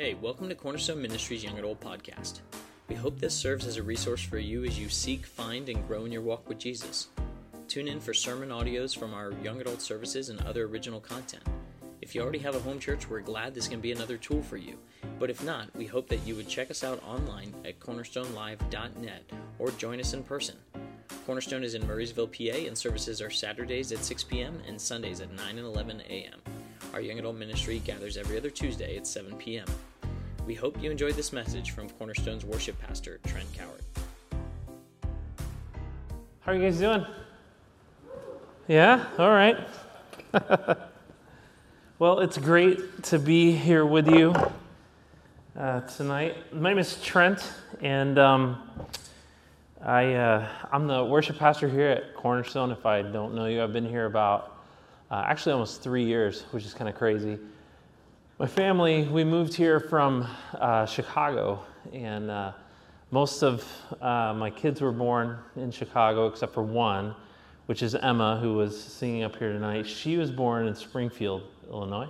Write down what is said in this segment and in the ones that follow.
Hey, welcome to Cornerstone Ministries Young Adult Podcast. We hope this serves as a resource for you as you seek, find, and grow in your walk with Jesus. Tune in for sermon audios from our young adult services and other original content. If you already have a home church, we're glad this can be another tool for you. But if not, we hope that you would check us out online at cornerstonelive.net or join us in person. Cornerstone is in Murrysville, PA, and services are Saturdays at 6 p.m. and Sundays at 9 and 11 a.m. Our young adult ministry gathers every other Tuesday at 7 p.m. We hope you enjoyed this message from Cornerstone's worship pastor, Trent Cowart. How are you guys doing? Yeah? All right. well, it's great to be here with you uh, tonight. My name is Trent, and um, I, uh, I'm the worship pastor here at Cornerstone. If I don't know you, I've been here about uh, actually almost three years, which is kind of crazy. My family, we moved here from uh, Chicago, and uh, most of uh, my kids were born in Chicago except for one, which is Emma, who was singing up here tonight. She was born in Springfield, Illinois.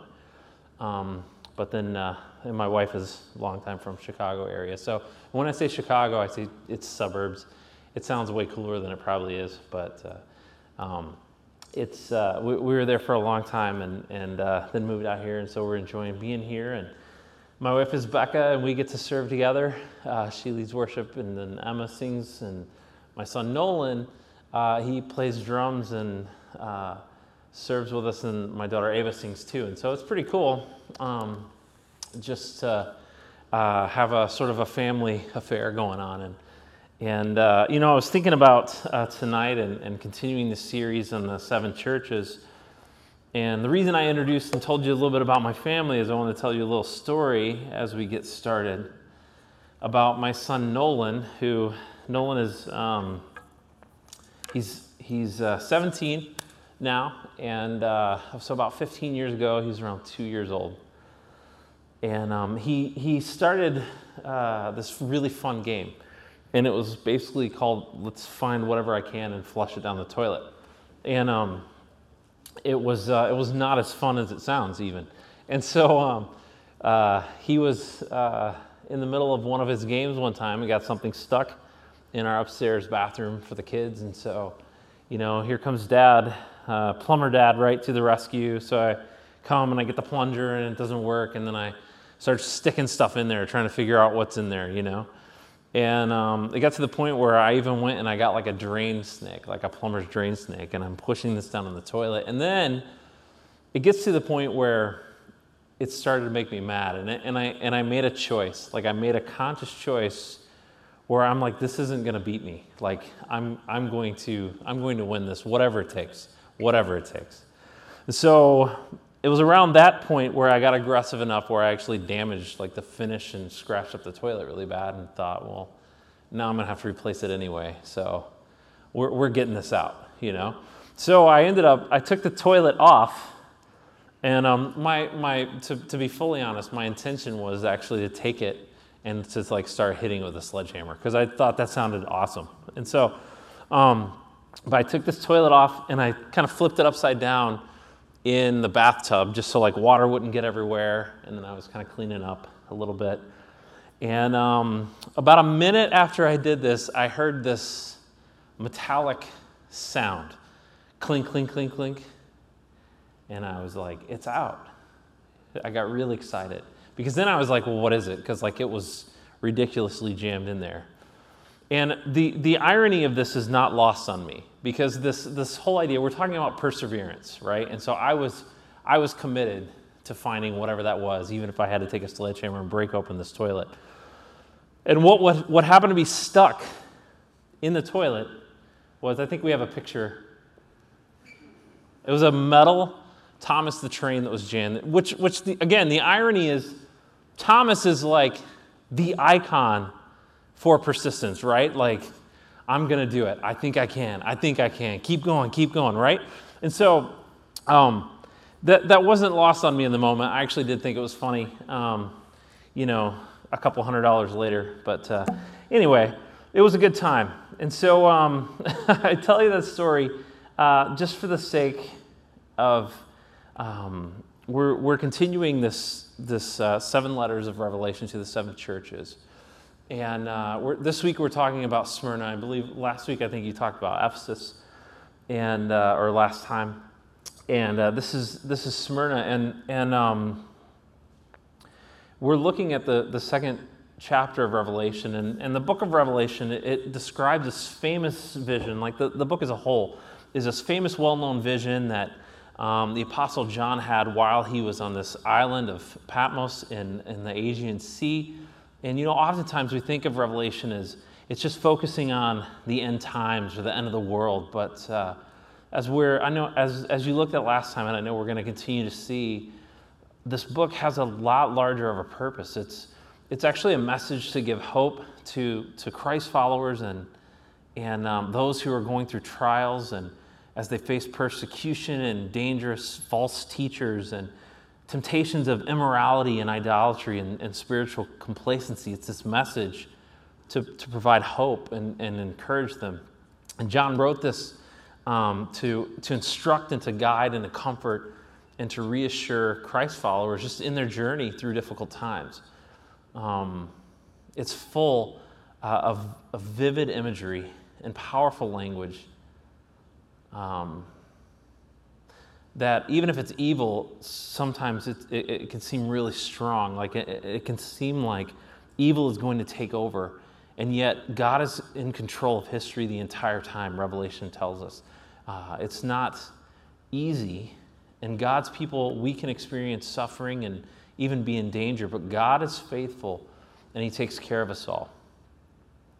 Um, but then, uh, and my wife is a long time from Chicago area. So when I say Chicago, I say it's suburbs. It sounds way cooler than it probably is, but uh, um, it's uh, we, we, were there for a long time and, and uh, then moved out here. And so we're enjoying being here. And my wife is becca and we get to serve together. Uh, she leads worship and then emma sings. And my son nolan uh, he plays drums and uh, serves with us. And my daughter ava sings too. And so it's pretty cool um, just to uh, have a sort of a family affair going on. And and, uh, you know, I was thinking about uh, tonight and, and, continuing the series on the seven churches. And the reason I introduced and told you a little bit about my family is I want to tell you a little story as we get started about my son Nolan, who Nolan is, um, he's, he's uh, 17 now. And uh, so about 15 years ago, he was around two years old. And um, he, he started uh, this really fun game and it was basically called "Let's find whatever I can and flush it down the toilet," and um, it was uh, it was not as fun as it sounds even. And so um, uh, he was uh, in the middle of one of his games one time and got something stuck in our upstairs bathroom for the kids, and so you know here comes Dad, uh, plumber Dad, right to the rescue. So I come and I get the plunger and it doesn't work, and then I start sticking stuff in there, trying to figure out what's in there, you know. And um, it got to the point where I even went and I got like a drain snake, like a plumber's drain snake, and I'm pushing this down in the toilet. And then it gets to the point where it started to make me mad. And, it, and, I, and I made a choice. Like I made a conscious choice where I'm like, this isn't going to beat me. Like I'm, I'm, going to, I'm going to win this, whatever it takes, whatever it takes. And so it was around that point where I got aggressive enough where I actually damaged like the finish and scratched up the toilet really bad and thought, well, now I'm gonna have to replace it anyway. So we're, we're getting this out, you know? So I ended up, I took the toilet off and um, my, my, to, to be fully honest, my intention was actually to take it and to like start hitting it with a sledgehammer because I thought that sounded awesome. And so, um, but I took this toilet off and I kind of flipped it upside down in the bathtub just so like water wouldn't get everywhere. And then I was kind of cleaning up a little bit. And um, about a minute after I did this, I heard this metallic sound clink, clink, clink, clink. And I was like, it's out. I got really excited because then I was like, well, what is it? Because like it was ridiculously jammed in there. And the, the irony of this is not lost on me because this, this whole idea, we're talking about perseverance, right? And so I was, I was committed to finding whatever that was, even if I had to take a sledgehammer and break open this toilet. And what, what, what happened to be stuck in the toilet was I think we have a picture. It was a metal Thomas the Train that was jammed, which, which the, again, the irony is Thomas is like the icon for persistence, right? Like, I'm going to do it. I think I can. I think I can. Keep going, keep going, right? And so um, that, that wasn't lost on me in the moment. I actually did think it was funny, um, you know, a couple hundred dollars later. But uh, anyway, it was a good time. And so um, I tell you that story uh, just for the sake of um, we're, we're continuing this, this uh, seven letters of Revelation to the seven churches. And uh, this week we're talking about Smyrna. I believe last week I think you talked about Ephesus, and uh, or last time. And uh, this is this is Smyrna, and and um, we're looking at the the second chapter of Revelation, and, and the book of Revelation it, it describes this famous vision. Like the, the book as a whole is this famous, well-known vision that um, the Apostle John had while he was on this island of Patmos in, in the Aegean Sea. And you know, oftentimes we think of Revelation as it's just focusing on the end times or the end of the world. But uh, as we're, I know, as, as you looked at last time, and I know we're going to continue to see, this book has a lot larger of a purpose. It's, it's actually a message to give hope to, to Christ followers and, and um, those who are going through trials and as they face persecution and dangerous false teachers and temptations of immorality and idolatry and, and spiritual complacency. It's this message to, to provide hope and, and encourage them. And John wrote this um, to, to instruct and to guide and to comfort and to reassure Christ followers just in their journey through difficult times. Um, it's full uh, of, of vivid imagery and powerful language um, that even if it's evil, sometimes it, it, it can seem really strong. Like it, it, can seem like evil is going to take over. And yet, God is in control of history the entire time, Revelation tells us. Uh, it's not easy. And God's people, we can experience suffering and even be in danger, but God is faithful and He takes care of us all.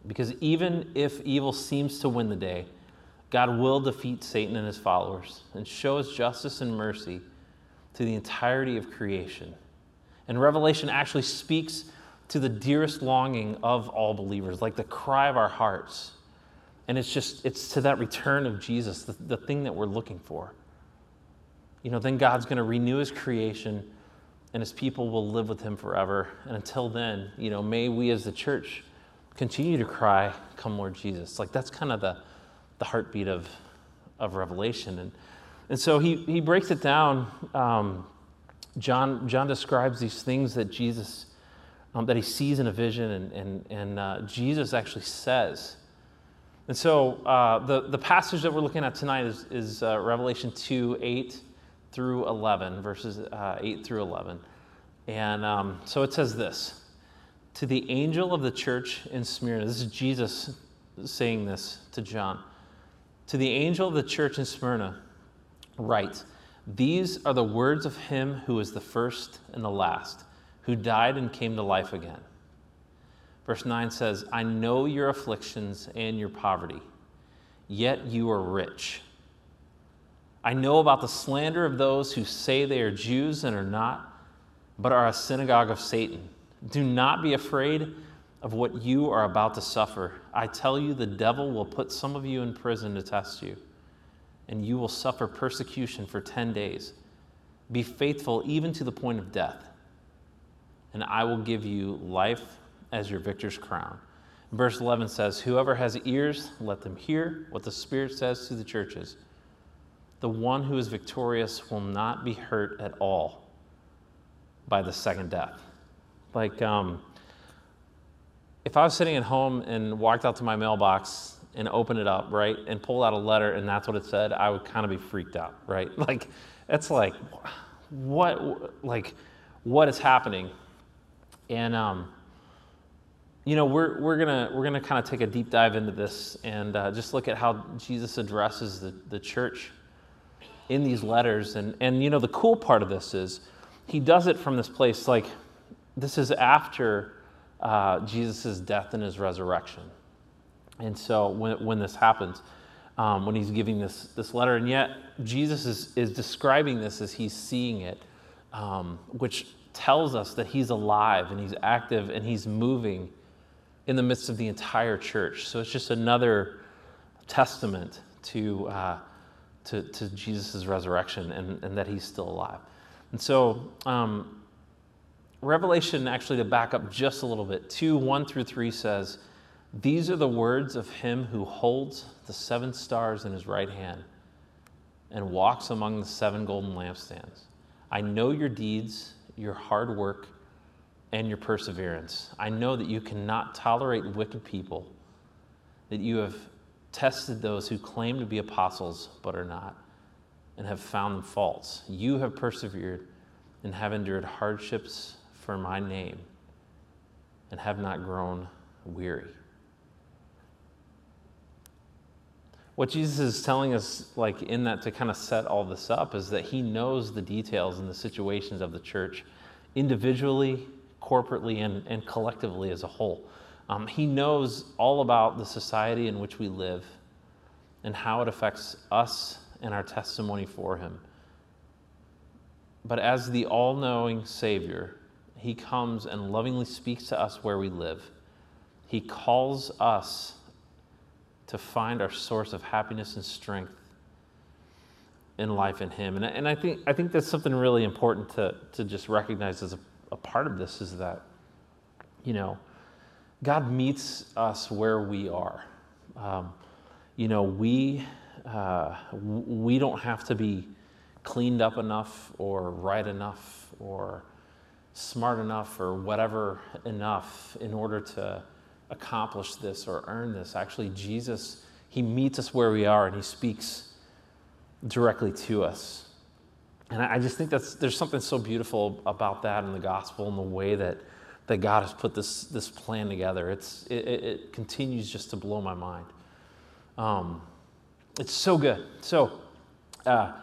Because even if evil seems to win the day, God will defeat Satan and his followers and show his justice and mercy to the entirety of creation. And Revelation actually speaks to the dearest longing of all believers, like the cry of our hearts. And it's just, it's to that return of Jesus, the, the thing that we're looking for. You know, then God's going to renew his creation and his people will live with him forever. And until then, you know, may we as the church continue to cry, Come, Lord Jesus. Like that's kind of the the heartbeat of, of Revelation. And, and so he, he breaks it down. Um, John, John describes these things that Jesus, um, that he sees in a vision, and, and, and uh, Jesus actually says. And so uh, the, the passage that we're looking at tonight is, is uh, Revelation 2 8 through 11, verses uh, 8 through 11. And um, so it says this To the angel of the church in Smyrna, this is Jesus saying this to John. To the angel of the church in Smyrna, write These are the words of him who is the first and the last, who died and came to life again. Verse 9 says, I know your afflictions and your poverty, yet you are rich. I know about the slander of those who say they are Jews and are not, but are a synagogue of Satan. Do not be afraid of what you are about to suffer. I tell you, the devil will put some of you in prison to test you, and you will suffer persecution for 10 days. Be faithful even to the point of death, and I will give you life as your victor's crown. Verse 11 says, Whoever has ears, let them hear what the Spirit says to the churches. The one who is victorious will not be hurt at all by the second death. Like, um, if I was sitting at home and walked out to my mailbox and opened it up, right, and pulled out a letter and that's what it said, I would kind of be freaked out, right? Like, it's like, what, like, what is happening? And, um, you know, we're, we're gonna we're gonna kind of take a deep dive into this and uh, just look at how Jesus addresses the, the church in these letters. And and you know, the cool part of this is he does it from this place like this is after uh, Jesus' death and his resurrection. And so when, when this happens, um, when he's giving this, this letter, and yet Jesus is, is describing this as he's seeing it, um, which tells us that he's alive and he's active and he's moving in the midst of the entire church. So it's just another testament to, uh, to, to Jesus' resurrection and, and that he's still alive. And so um, Revelation, actually, to back up just a little bit, 2 1 through 3 says, These are the words of him who holds the seven stars in his right hand and walks among the seven golden lampstands. I know your deeds, your hard work, and your perseverance. I know that you cannot tolerate wicked people, that you have tested those who claim to be apostles but are not, and have found them false. You have persevered and have endured hardships for my name, and have not grown weary. What Jesus is telling us, like in that to kind of set all this up, is that he knows the details and the situations of the church individually, corporately, and, and collectively as a whole. Um, he knows all about the society in which we live and how it affects us and our testimony for him. But as the all knowing Savior, he comes and lovingly speaks to us where we live. He calls us to find our source of happiness and strength in life in Him. And, and I, think, I think that's something really important to, to just recognize as a, a part of this is that, you know, God meets us where we are. Um, you know, we, uh, we don't have to be cleaned up enough or right enough or smart enough or whatever enough in order to accomplish this or earn this. Actually, Jesus, He meets us where we are and He speaks directly to us. And I just think that's, there's something so beautiful about that in the gospel and the way that, that God has put this, this plan together. It's, it, it continues just to blow my mind. Um, it's so good. So, uh,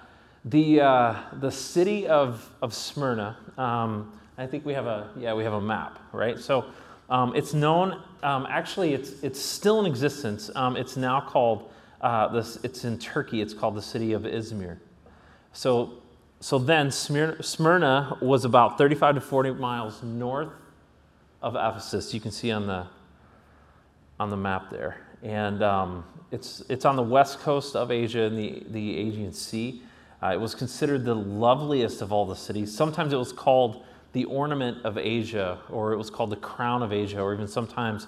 the, uh, the city of, of Smyrna, um, I think we have a, yeah, we have a map, right? So, um, it's known, um, actually, it's, it's still in existence. Um, it's now called, uh, this, it's in Turkey, it's called the city of Izmir. So, so then, Smyrna, Smyrna was about 35 to 40 miles north of Ephesus. You can see on the, on the map there. And um, it's, it's on the west coast of Asia in the, the Aegean Sea. Uh, it was considered the loveliest of all the cities. Sometimes it was called the ornament of Asia, or it was called the crown of Asia, or even sometimes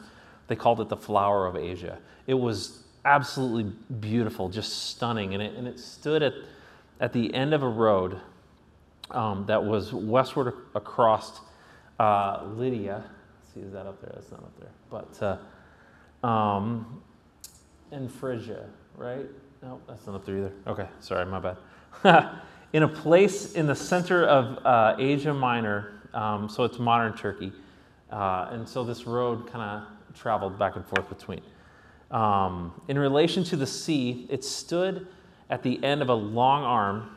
they called it the flower of Asia. It was absolutely beautiful, just stunning. And it, and it stood at, at the end of a road um, that was westward across uh, Lydia. Let's see, is that up there? That's not up there. But, uh, um, and Phrygia, right? No, that's not up there either. Okay, sorry, my bad. in a place in the center of uh, Asia Minor, um, so it's modern Turkey. Uh, and so this road kind of traveled back and forth between. Um, in relation to the sea, it stood at the end of a long arm.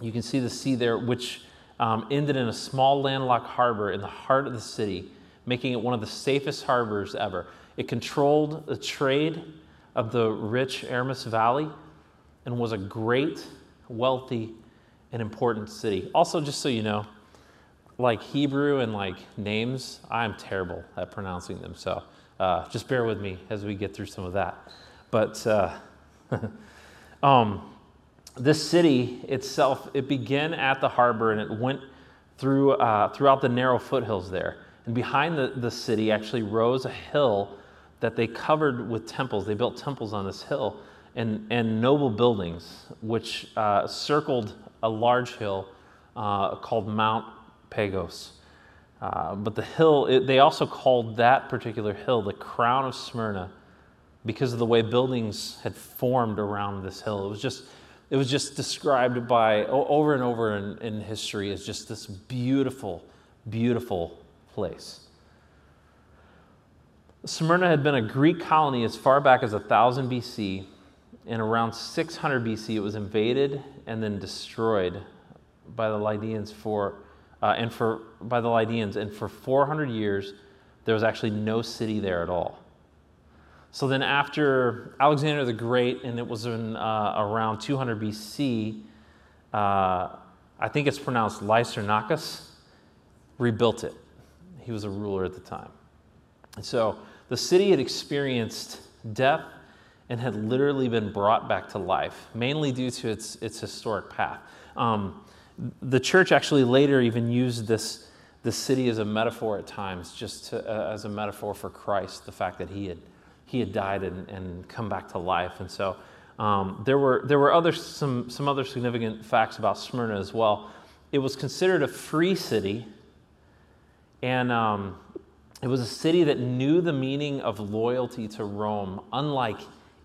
You can see the sea there, which um, ended in a small landlocked harbor in the heart of the city, making it one of the safest harbors ever. It controlled the trade of the rich Hermus Valley and was a great, wealthy, and important city. Also, just so you know, like Hebrew and like names, I'm terrible at pronouncing them. So uh, just bear with me as we get through some of that. But uh, um, this city itself, it began at the harbor and it went through uh, throughout the narrow foothills there. And behind the, the city actually rose a hill that they covered with temples. They built temples on this hill and, and noble buildings, which uh, circled a large hill uh, called Mount Pagos. Uh, but the hill, it, they also called that particular hill the crown of Smyrna because of the way buildings had formed around this hill. It was just, it was just described by over and over in, in history as just this beautiful, beautiful place. Smyrna had been a Greek colony as far back as 1000 BC. In around 600 BC, it was invaded and then destroyed by the Lydians for uh, and for by the Lydians, and for 400 years there was actually no city there at all. So then, after Alexander the Great, and it was in uh, around 200 BC, uh, I think it's pronounced Lysimachus, rebuilt it. He was a ruler at the time. And so the city had experienced death and had literally been brought back to life, mainly due to its, its historic path. Um, the church actually later even used this, this city as a metaphor at times, just to, uh, as a metaphor for Christ, the fact that he had, he had died and, and come back to life. And so um, there were, there were other, some, some other significant facts about Smyrna as well. it was considered a free city, and um, it was a city that knew the meaning of loyalty to Rome, unlike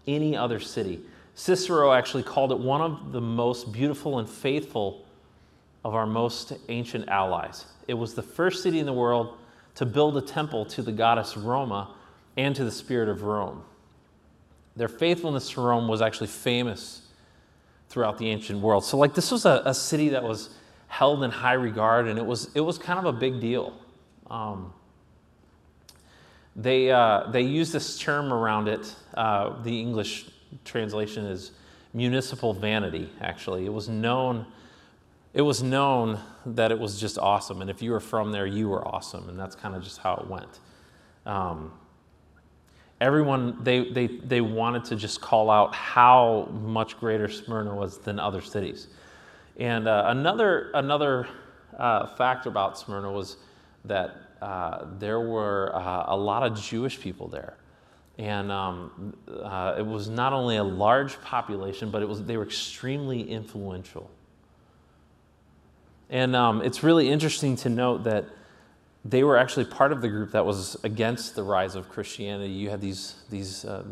any other city. Cicero actually called it one of the most beautiful and faithful of our most ancient allies. It was the first city in the world to build a temple to the goddess Roma and to the spirit of Rome. Their faithfulness to Rome was actually famous throughout the ancient world. So, like, this was a, a city that was held in high regard, and it was, it was kind of a big deal. Um, they, uh, they use this term around it. Uh, the English translation is municipal vanity, actually. It was known. It was known that it was just awesome, and if you were from there, you were awesome, and that's kind of just how it went. Um, everyone they, they, they wanted to just call out how much greater Smyrna was than other cities. And uh, another, another uh, about Smyrna was that uh, there were uh, a lot of Jewish people there. And um, uh, it was not only a large population, but it was, they were extremely influential. And um, it's really interesting to note that they were actually part of the group that was against the rise of Christianity. You had these, these uh,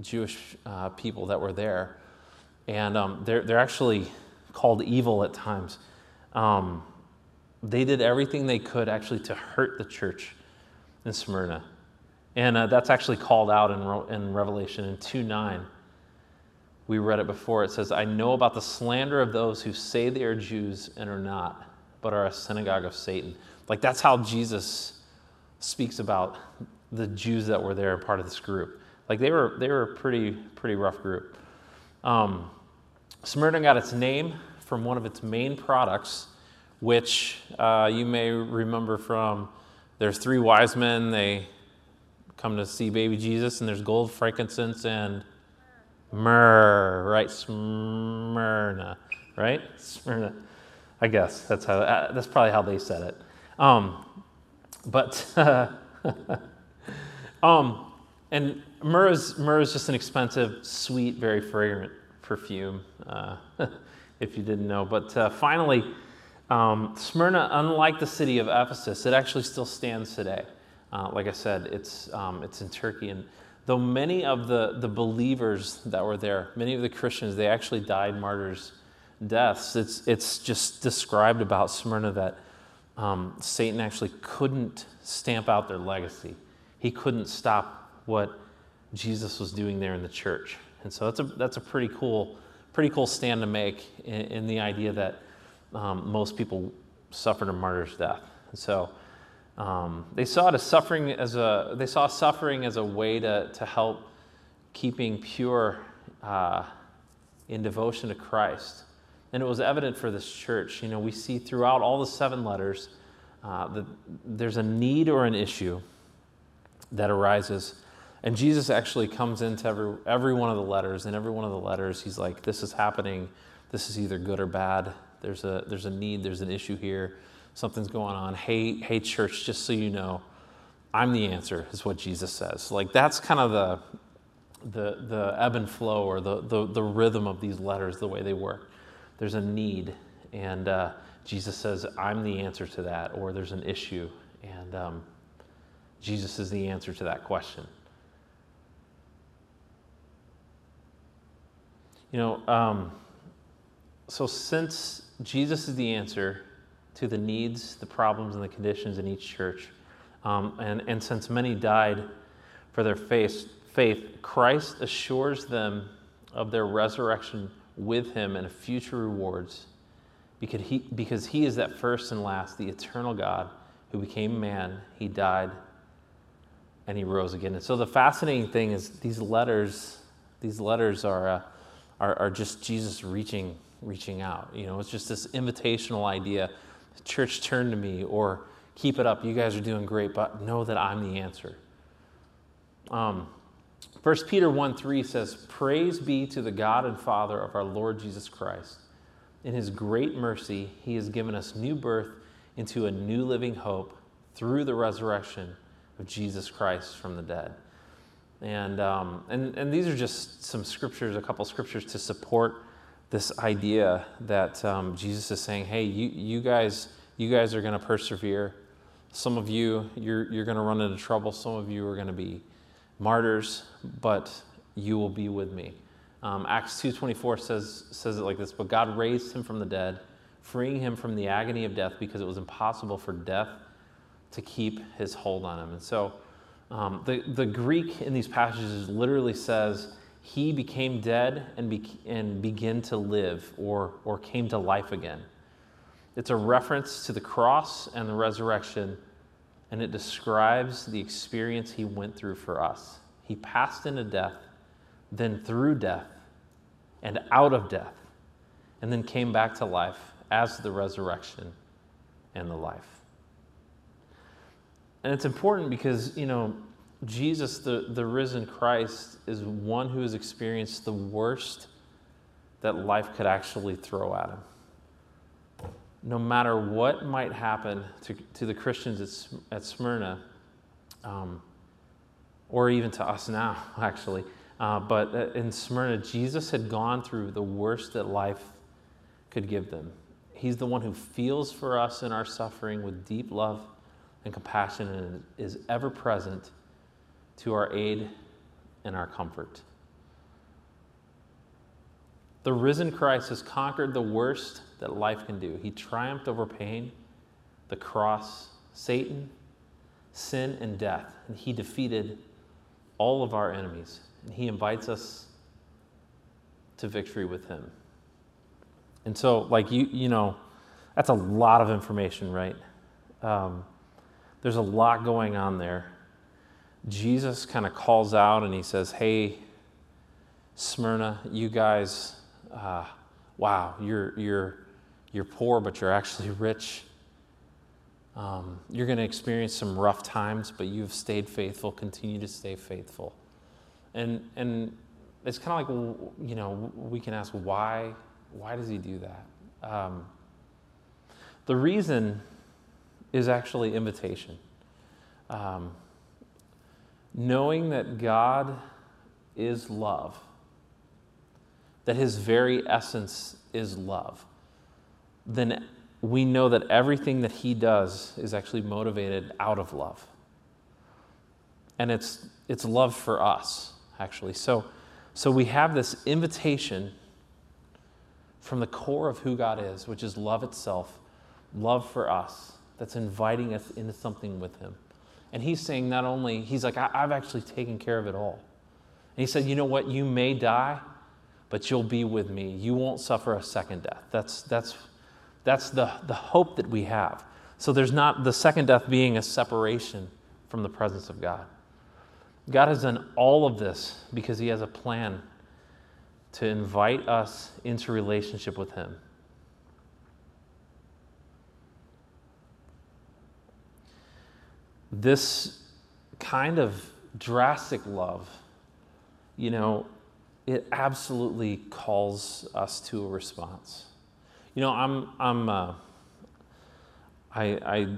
Jewish uh, people that were there, and um, they're, they're actually called evil at times. Um, they did everything they could actually to hurt the church in Smyrna. And uh, that's actually called out in, in Revelation in 2 9. We read it before. It says, I know about the slander of those who say they are Jews and are not, but are a synagogue of Satan. Like that's how Jesus speaks about the Jews that were there, and part of this group. Like they were, they were a pretty, pretty rough group. Um, Smyrna got its name from one of its main products, which uh, you may remember from there's three wise men. They come to see baby Jesus, and there's gold, frankincense, and myrrh, right? Smyrna, right? Smyrna. I guess that's how. Uh, that's probably how they said it. Um, but uh, um, and myrrh is, myrrh is just an expensive, sweet, very fragrant perfume, uh, if you didn't know. But uh, finally, um, Smyrna, unlike the city of Ephesus, it actually still stands today. Uh, like I said, it's, um, it's in Turkey. And though many of the, the believers that were there, many of the Christians, they actually died martyrs' deaths, it's, it's just described about Smyrna that um, Satan actually couldn't stamp out their legacy. He couldn't stop what Jesus was doing there in the church. And so that's a, that's a pretty cool, pretty cool stand to make in, in the idea that um, most people suffered a martyr's death. So um, they saw it as suffering as a, they saw suffering as a way to, to help keeping pure uh, in devotion to Christ. And it was evident for this church. You know, we see throughout all the seven letters uh, that there's a need or an issue that arises. And Jesus actually comes into every, every one of the letters. In every one of the letters, he's like, This is happening. This is either good or bad. There's a, there's a need, there's an issue here. Something's going on. Hey, hey, church, just so you know, I'm the answer, is what Jesus says. Like, that's kind of the, the, the ebb and flow or the, the, the rhythm of these letters, the way they work there's a need, and uh, Jesus says, I'm the answer to that, or there's an issue, and um, Jesus is the answer to that question. You know, um, so since Jesus is the answer to the needs, the problems, and the conditions in each church, um, and, and since many died for their faith, faith, Christ assures them of their resurrection with him and future rewards because he, because he is that first and last, the eternal God who became man. He died and he rose again. And so the fascinating thing is these letters, these letters are, uh, are, are, just Jesus reaching, reaching out. You know, it's just this invitational idea. Church, turn to me or keep it up. You guys are doing great, but know that I'm the answer. Um, 1 Peter 1 3 says, Praise be to the God and Father of our Lord Jesus Christ. In his great mercy, he has given us new birth into a new living hope through the resurrection of Jesus Christ from the dead. And, um, and, and these are just some scriptures, a couple scriptures to support this idea that um, Jesus is saying, hey, you, you guys, you guys are going to persevere. Some of you, you're, you're going to run into trouble. Some of you are going to be martyrs, but you will be with me. Um, Acts 2.24 says, says it like this, but God raised him from the dead, freeing him from the agony of death because it was impossible for death to keep his hold on him. And so um, the, the Greek in these passages literally says, he became dead and, be- and began to live or, or came to life again. It's a reference to the cross and the resurrection, and it describes the experience he went through for us. He passed into death, then through death, and out of death, and then came back to life as the resurrection and the life. And it's important because, you know, Jesus, the, the risen Christ, is one who has experienced the worst that life could actually throw at him. No matter what might happen to, to the Christians at, at Smyrna, um, or even to us now, actually, uh, but uh, in Smyrna, Jesus had gone through the worst that life could give them. He's the one who feels for us in our suffering with deep love and compassion and is ever present to our aid and our comfort. The risen Christ has conquered the worst that life can do. He triumphed over pain, the cross, Satan, sin, and death. And he defeated all of our enemies. And he invites us to victory with him. And so, like, you, you know, that's a lot of information, right? Um, there's a lot going on there. Jesus kind of calls out and he says, Hey, Smyrna, you guys, uh, wow, you're, you're, you're poor, but you're actually rich. Um, you're going to experience some rough times, but you've stayed faithful. Continue to stay faithful. And, and it's kind of like, you know, we can ask, why, why does he do that? Um, the reason is actually invitation. Um, knowing that God is love, that his very essence is love, then we know that everything that he does is actually motivated out of love. And it's, it's love for us, actually. So, so we have this invitation from the core of who God is, which is love itself, love for us, that's inviting us into something with him. And he's saying, not only, he's like, I- have actually taken care of it all. And he said, You know what? You may die, but you'll be with me. You won't suffer a second death. That's, that's, that's the, the hope that we have. So there's not the second death being a separation from the presence of God. God has done all of this because he has a plan to invite us into relationship with him. This kind of drastic love, you know, it absolutely calls us to a response. You know, I'm, I'm, uh, I, I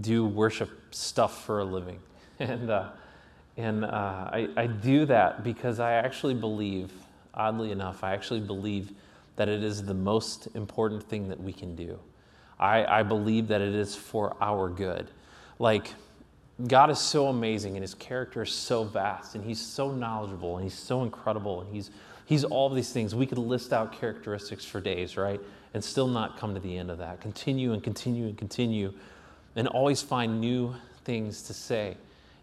do worship stuff for a living. And, uh, and uh, I, I do that because I actually believe, oddly enough, I actually believe that it is the most important thing that we can do. I, I believe that it is for our good. Like, God is so amazing and his character is so vast and he's so knowledgeable and he's so incredible and he's, he's all these things. We could list out characteristics for days, right? And still not come to the end of that. Continue and continue and continue and always find new things to say,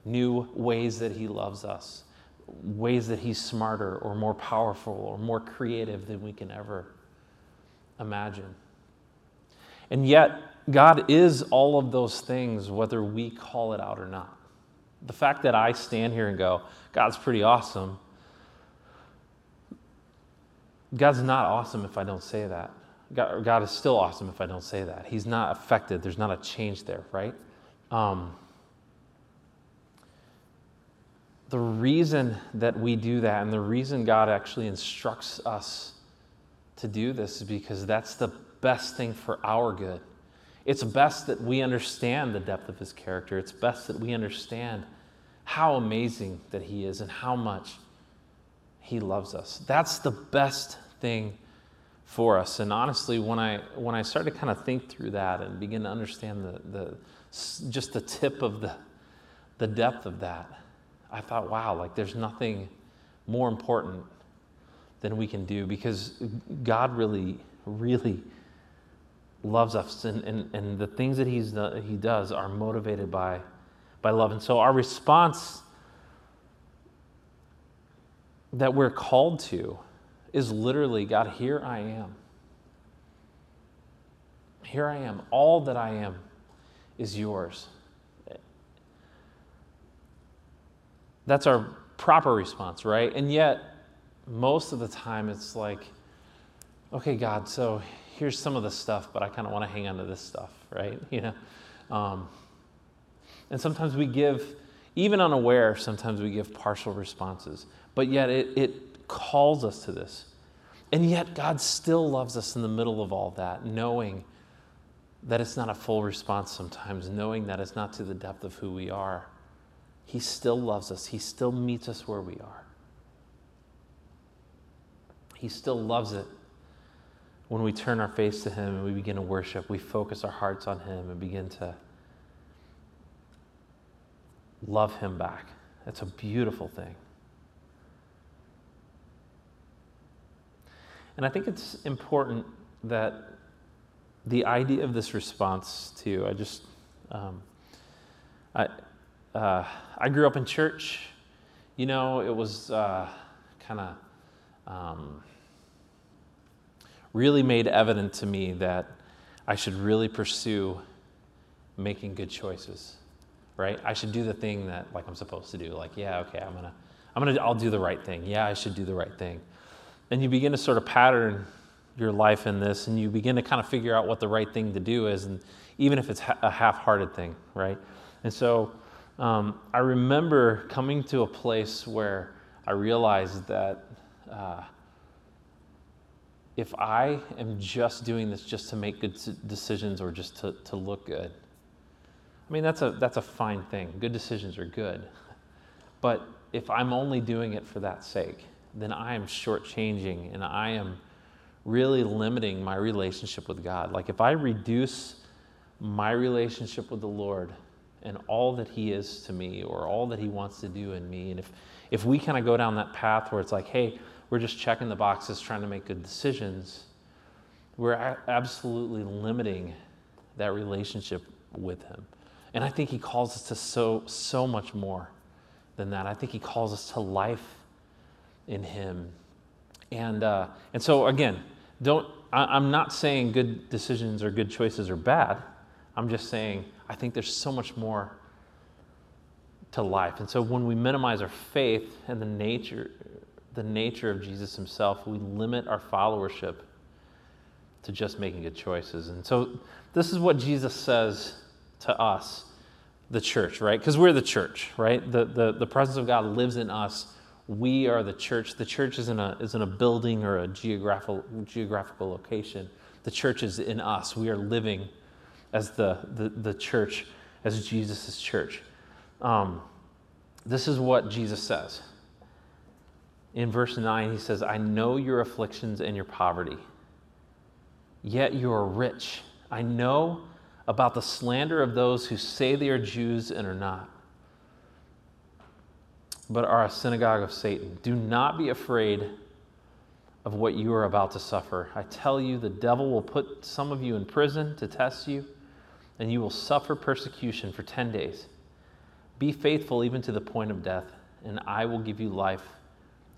new ways that he loves us, ways that he's smarter or more powerful or more creative than we can ever imagine. And yet, God is all of those things, whether we call it out or not. The fact that I stand here and go, God's pretty awesome, God's not awesome if I don't say that. God, God, is still awesome if I don't say that. He's not affected. There's not a change there, right? Um, the reason that we do that and the reason God actually instructs us to do this is because that's the best thing for our good. It's best that we understand the depth of his character. It's best that we understand how amazing that he is and how much he loves us. That's the best thing for us. And honestly, when I when I started to kind of think through that and begin to understand the, the just the tip of the the depth of that, I thought, wow, like there's nothing more important than we can do because God really, really loves us, and, and, and the things that he's, he does are motivated by, by love. And so our response that we're called to is literally God, here I am. Here I am. All that I am is yours. That's our proper response, right? And yet, most of the time, it's like, okay, God, so here's some of the stuff, but I kind of want to hang on to this stuff, right? You know? Um, and sometimes we give, even unaware, sometimes we give partial responses, but yet it, it calls us to this. And yet, God still loves us in the middle of all that, knowing that it's not a full response sometimes, knowing that it's not to the depth of who we are. He still loves us, He still meets us where we are. He still loves it when we turn our face to Him and we begin to worship. We focus our hearts on Him and begin to love Him back. That's a beautiful thing. And I think it's important that the idea of this response to, I just, um, I, uh, I grew up in church. You know, it was uh, kind of um, really made evident to me that I should really pursue making good choices, right? I should do the thing that like I'm supposed to do. Like, yeah, okay, I'm gonna, I'm gonna, I'll do the right thing. Yeah, I should do the right thing. And you begin to sort of pattern your life in this, and you begin to kind of figure out what the right thing to do is, and even if it's a half-hearted thing, right? And so um, I remember coming to a place where I realized that uh, if I am just doing this just to make good decisions or just to, to look good, I mean, that's a, that's a fine thing. Good decisions are good. But if I'm only doing it for that sake, then I am shortchanging and I am really limiting my relationship with God. Like if I reduce my relationship with the Lord and all that He is to me or all that He wants to do in me, and if, if we kind of go down that path where it's like, hey, we're just checking the boxes, trying to make good decisions, we're a- absolutely limiting that relationship with Him. And I think He calls us to so, so much more than that. I think He calls us to life in Him. And, uh, and so, again, don't, I, I'm not saying good decisions or good choices are bad. I'm just saying I think there's so much more to life. And so when we minimize our faith and the nature the nature of Jesus himself, we limit our followership to just making good choices. And so this is what Jesus says to us, the church, right? Because we're the church, right? The, the, the presence of God lives in us. We are the church. The church isn't a, isn't a building or a geographical, geographical location. The church is in us. We are living as the, the, the church, as Jesus' church. Um, this is what Jesus says in verse 9, he says, I know your afflictions and your poverty, yet you are rich. I know about the slander of those who say they are Jews and are not, but are a synagogue of Satan. Do not be afraid of what you are about to suffer. I tell you, the devil will put some of you in prison to test you, and you will suffer persecution for 10 days. Be faithful even to the point of death, and I will give you life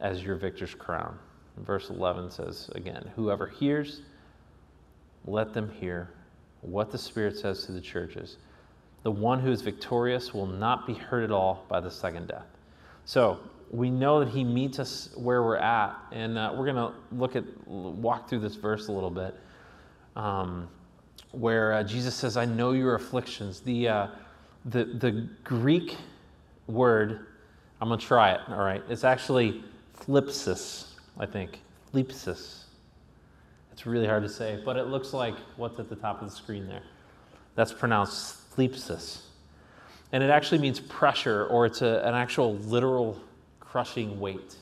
as your victor's crown. Verse 11 says again, Whoever hears, let them hear what the Spirit says to the churches. The one who is victorious will not be hurt at all by the second death. So we know that he meets us where we're at, and uh, we're going to look at walk through this verse a little bit, um, where uh, Jesus says, "I know your afflictions." The uh, the the Greek word, I'm going to try it. All right, it's actually Thlipsis, I think. Thlipsis. It's really hard to say, but it looks like what's at the top of the screen there. That's pronounced thlipsis. And it actually means pressure, or it's a, an actual literal crushing weight.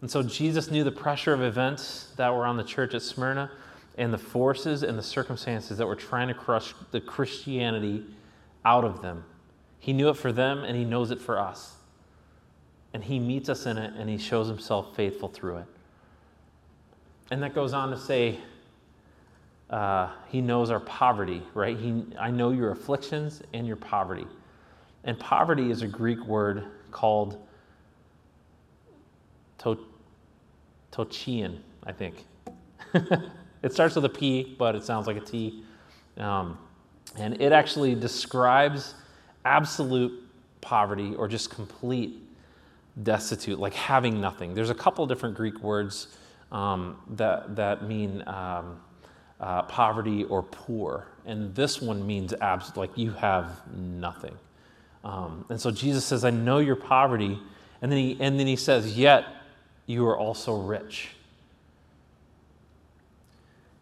And so Jesus knew the pressure of events that were on the church at Smyrna and the forces and the circumstances that were trying to crush the Christianity out of them. He knew it for them and he knows it for us. And he meets us in it and he shows himself faithful through it. And that goes on to say, uh, he knows our poverty, right? He, I know your afflictions and your poverty. And poverty is a Greek word called to, tochian, I think. it starts with a P, but it sounds like a T. Um, and it actually describes absolute poverty or just complete destitute, like having nothing. There's a couple different Greek words um, that, that mean um, uh, poverty or poor. And this one means abs- like you have nothing. Um, and so Jesus says, I know your poverty. And then, he, and then he says, Yet you are also rich.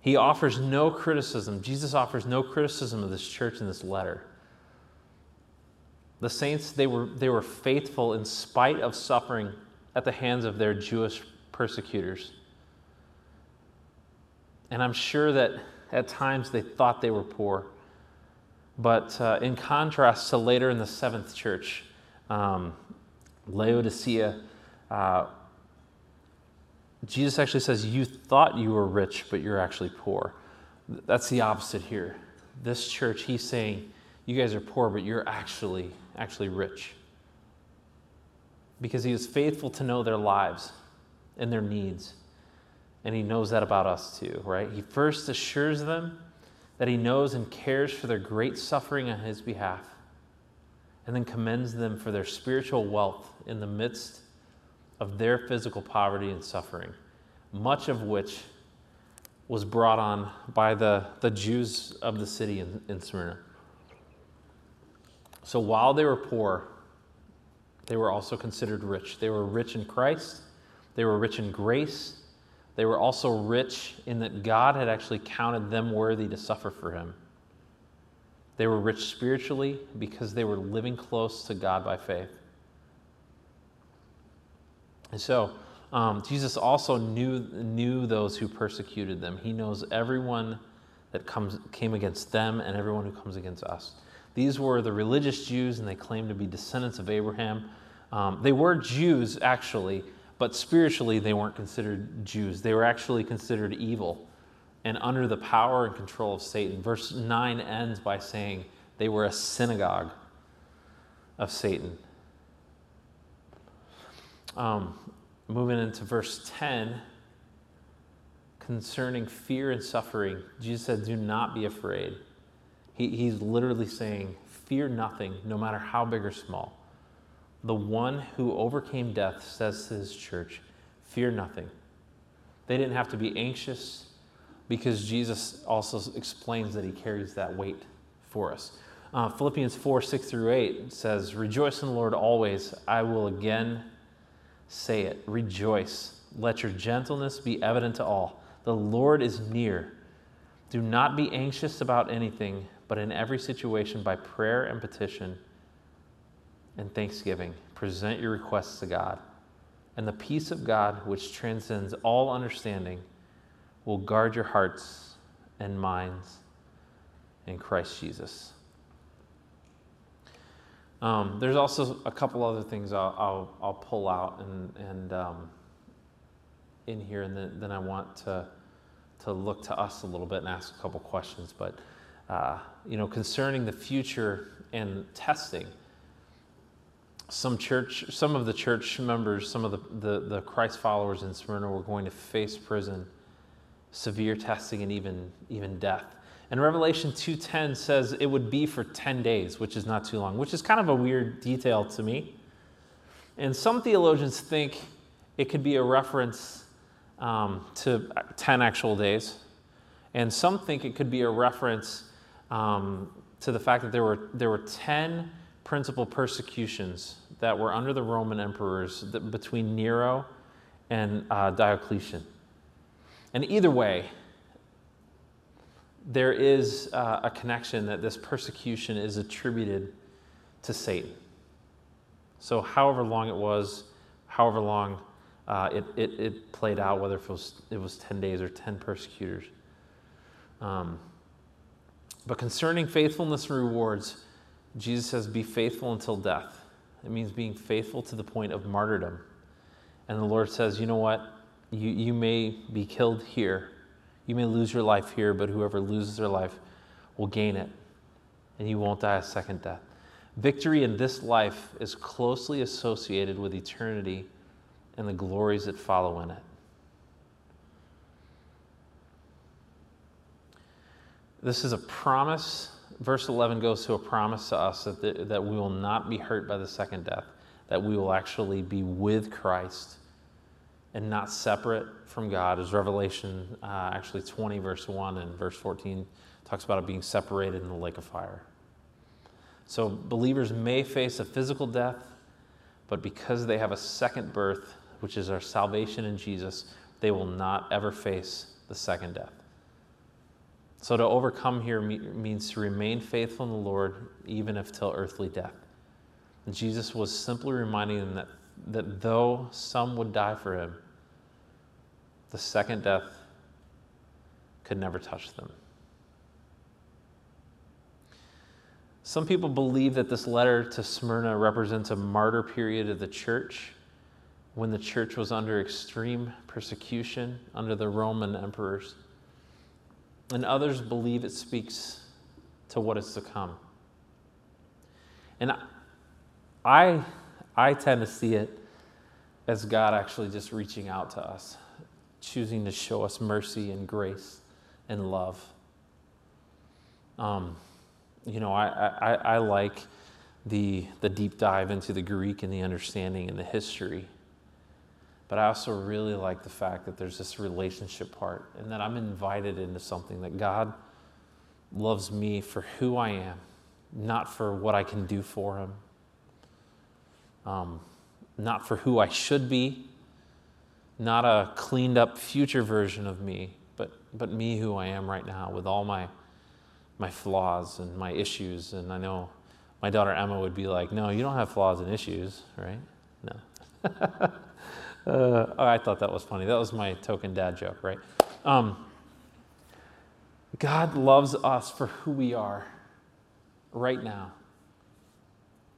He offers no criticism. Jesus offers no criticism of this church in this letter. The saints, they were, they were faithful in spite of suffering at the hands of their Jewish persecutors. And I'm sure that at times they thought they were poor. But uh, in contrast to later in the seventh church, um, Laodicea, uh, Jesus actually says, You thought you were rich, but you're actually poor. That's the opposite here. This church, he's saying, You guys are poor, but you're actually, actually rich. Because he is faithful to know their lives and their needs. And he knows that about us too, right? He first assures them that he knows and cares for their great suffering on his behalf, and then commends them for their spiritual wealth in the midst of their physical poverty and suffering, much of which was brought on by the, the Jews of the city in, in Smyrna. So while they were poor, they were also considered rich. They were rich in Christ, they were rich in grace, they were also rich in that God had actually counted them worthy to suffer for him. They were rich spiritually because they were living close to God by faith. And so, um, Jesus also knew, knew those who persecuted them. He knows everyone that comes, came against them and everyone who comes against us. These were the religious Jews, and they claimed to be descendants of Abraham. Um, they were Jews, actually, but spiritually, they weren't considered Jews. They were actually considered evil and under the power and control of Satan. Verse 9 ends by saying they were a synagogue of Satan. Um, moving into verse 10, concerning fear and suffering, Jesus said, Do not be afraid. He, he's literally saying, Fear nothing, no matter how big or small. The one who overcame death says to his church, Fear nothing. They didn't have to be anxious because Jesus also explains that he carries that weight for us. Uh, Philippians 4 6 through 8 says, Rejoice in the Lord always. I will again say it. Rejoice. Let your gentleness be evident to all. The Lord is near. Do not be anxious about anything, but in every situation, by prayer and petition, and thanksgiving. Present your requests to God. And the peace of God, which transcends all understanding, will guard your hearts and minds in Christ Jesus. Um, there's also a couple other things I'll, I'll, I'll pull out and, and um, in here, and then, then I want to, to look to us a little bit and ask a couple questions. But, uh, you know, concerning the future and testing, some church, some of the church members, some of the, the, the Christ followers in Smyrna were going to face prison, severe testing, and even, even death. And Revelation 2:10 says it would be for 10 days, which is not too long, which is kind of a weird detail to me. And some theologians think it could be a reference um, to 10 actual days. And some think it could be a reference um, to the fact that there were, there were 10 principal persecutions that were under the Roman emperors that, between Nero and uh, Diocletian. And either way, there is uh, a connection that this persecution is attributed to Satan. So, however long it was, however long uh, it, it, it, played out, whether it was, it was 10 days or 10 persecutors. Um, but concerning faithfulness and rewards, Jesus says, Be faithful until death. It means being faithful to the point of martyrdom. And the Lord says, You know what? You, you may be killed here. You may lose your life here, but whoever loses their life will gain it. And you won't die a second death. Victory in this life is closely associated with eternity and the glories that follow in it. This is a promise. Verse 11 goes to a promise to us that, the, that we will not be hurt by the second death, that we will actually be with Christ and not separate from God, as Revelation uh, actually 20, verse 1 and verse 14 talks about it being separated in the lake of fire. So believers may face a physical death, but because they have a second birth, which is our salvation in Jesus, they will not ever face the second death. So to overcome here means to remain faithful in the Lord, even if till earthly death. And Jesus was simply reminding them that, that though some would die for him, the second death could never touch them. Some people believe that this letter to Smyrna represents a martyr period of the church when the church was under extreme persecution under the Roman emperors. And others believe it speaks to what is to come. And I, I tend to see it as God actually just reaching out to us, choosing to show us mercy and grace and love. Um, you know, I, I, I like the, the deep dive into the Greek and the understanding and the history. But I also really like the fact that there's this relationship part and that I'm invited into something that God loves me for who I am, not for what I can do for Him, um, not for who I should be, not a cleaned up future version of me, but, but me who I am right now with all my my flaws and my issues. And I know my daughter Emma would be like, No, you don't have flaws and issues, right? No. uh, oh, I thought that was funny. That was my token dad joke, right? Um, God loves us for who we are right now,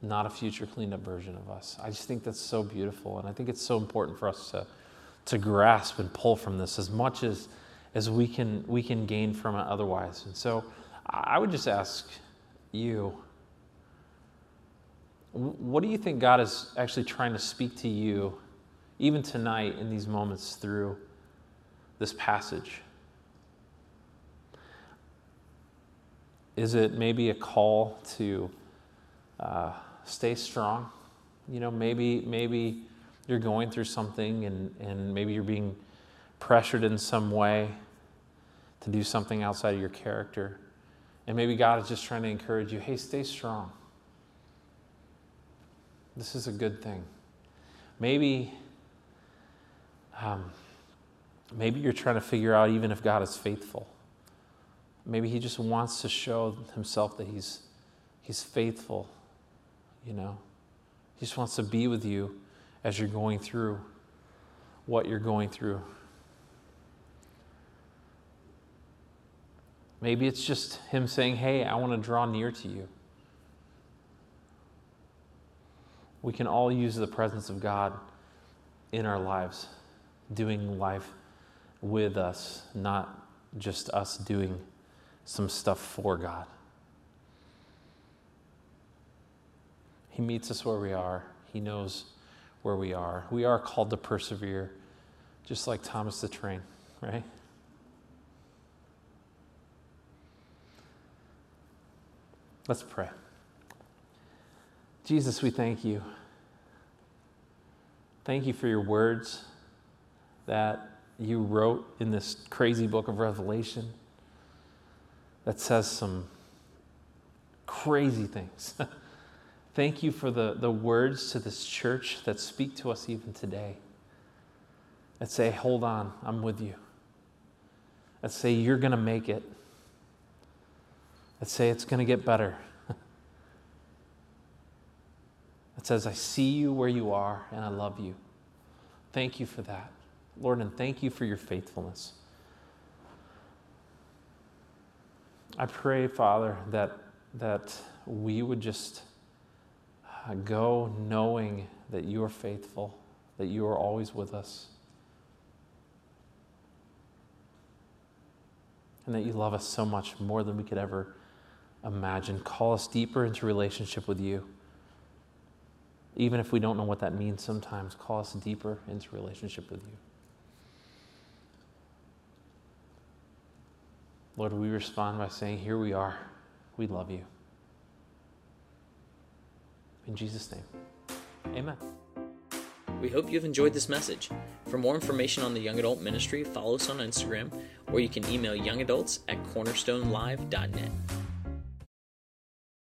not a future cleaned up version of us. I just think that's so beautiful. And I think it's so important for us to, to grasp and pull from this as much as, as we, can, we can gain from it otherwise. And so, I would just ask you what do you think God is actually trying to speak to you, even tonight in these moments through this passage? Is it maybe a call to uh, stay strong? You know, maybe maybe you're going through something and, and maybe you're being pressured in some way to do something outside of your character. And maybe God is just trying to encourage you hey, stay strong. This is a good thing. Maybe, um, maybe you're trying to figure out even if God is faithful. Maybe He just wants to show Himself that He's, he's faithful, you know. He just wants to be with you as you're going through what you're going through. Maybe it's just Him saying, Hey, I want to draw near to you. We can all use the presence of God in our lives, doing life with us, not just us doing some stuff for God. He meets us where we are, He knows where we are. We are called to persevere, just like Thomas the Train, right? Let's pray. Jesus, we thank you. Thank you for your words that you wrote in this crazy book of Revelation that says some crazy things. Thank you for the, the words to this church that speak to us even today. That say, hold on, I'm with you. That say, you're going to make it that say it's going to get better. that says, I see you where you are and I love you. Thank you for that, Lord, and thank you for your faithfulness. I pray, Father, that, that we would just uh, go knowing that you are faithful, that you are always with us, and that you love us so much more than we could ever imagine. Call us deeper into relationship with you. Even if we don't know what that means sometimes, call us deeper into relationship with you. Lord, we respond by saying, Here we are. We love you. In Jesus' name, amen. We hope you've enjoyed this message. For more information on the Young Adult Ministry, follow us on Instagram, or you can email youngadults at cornerstonelive.net.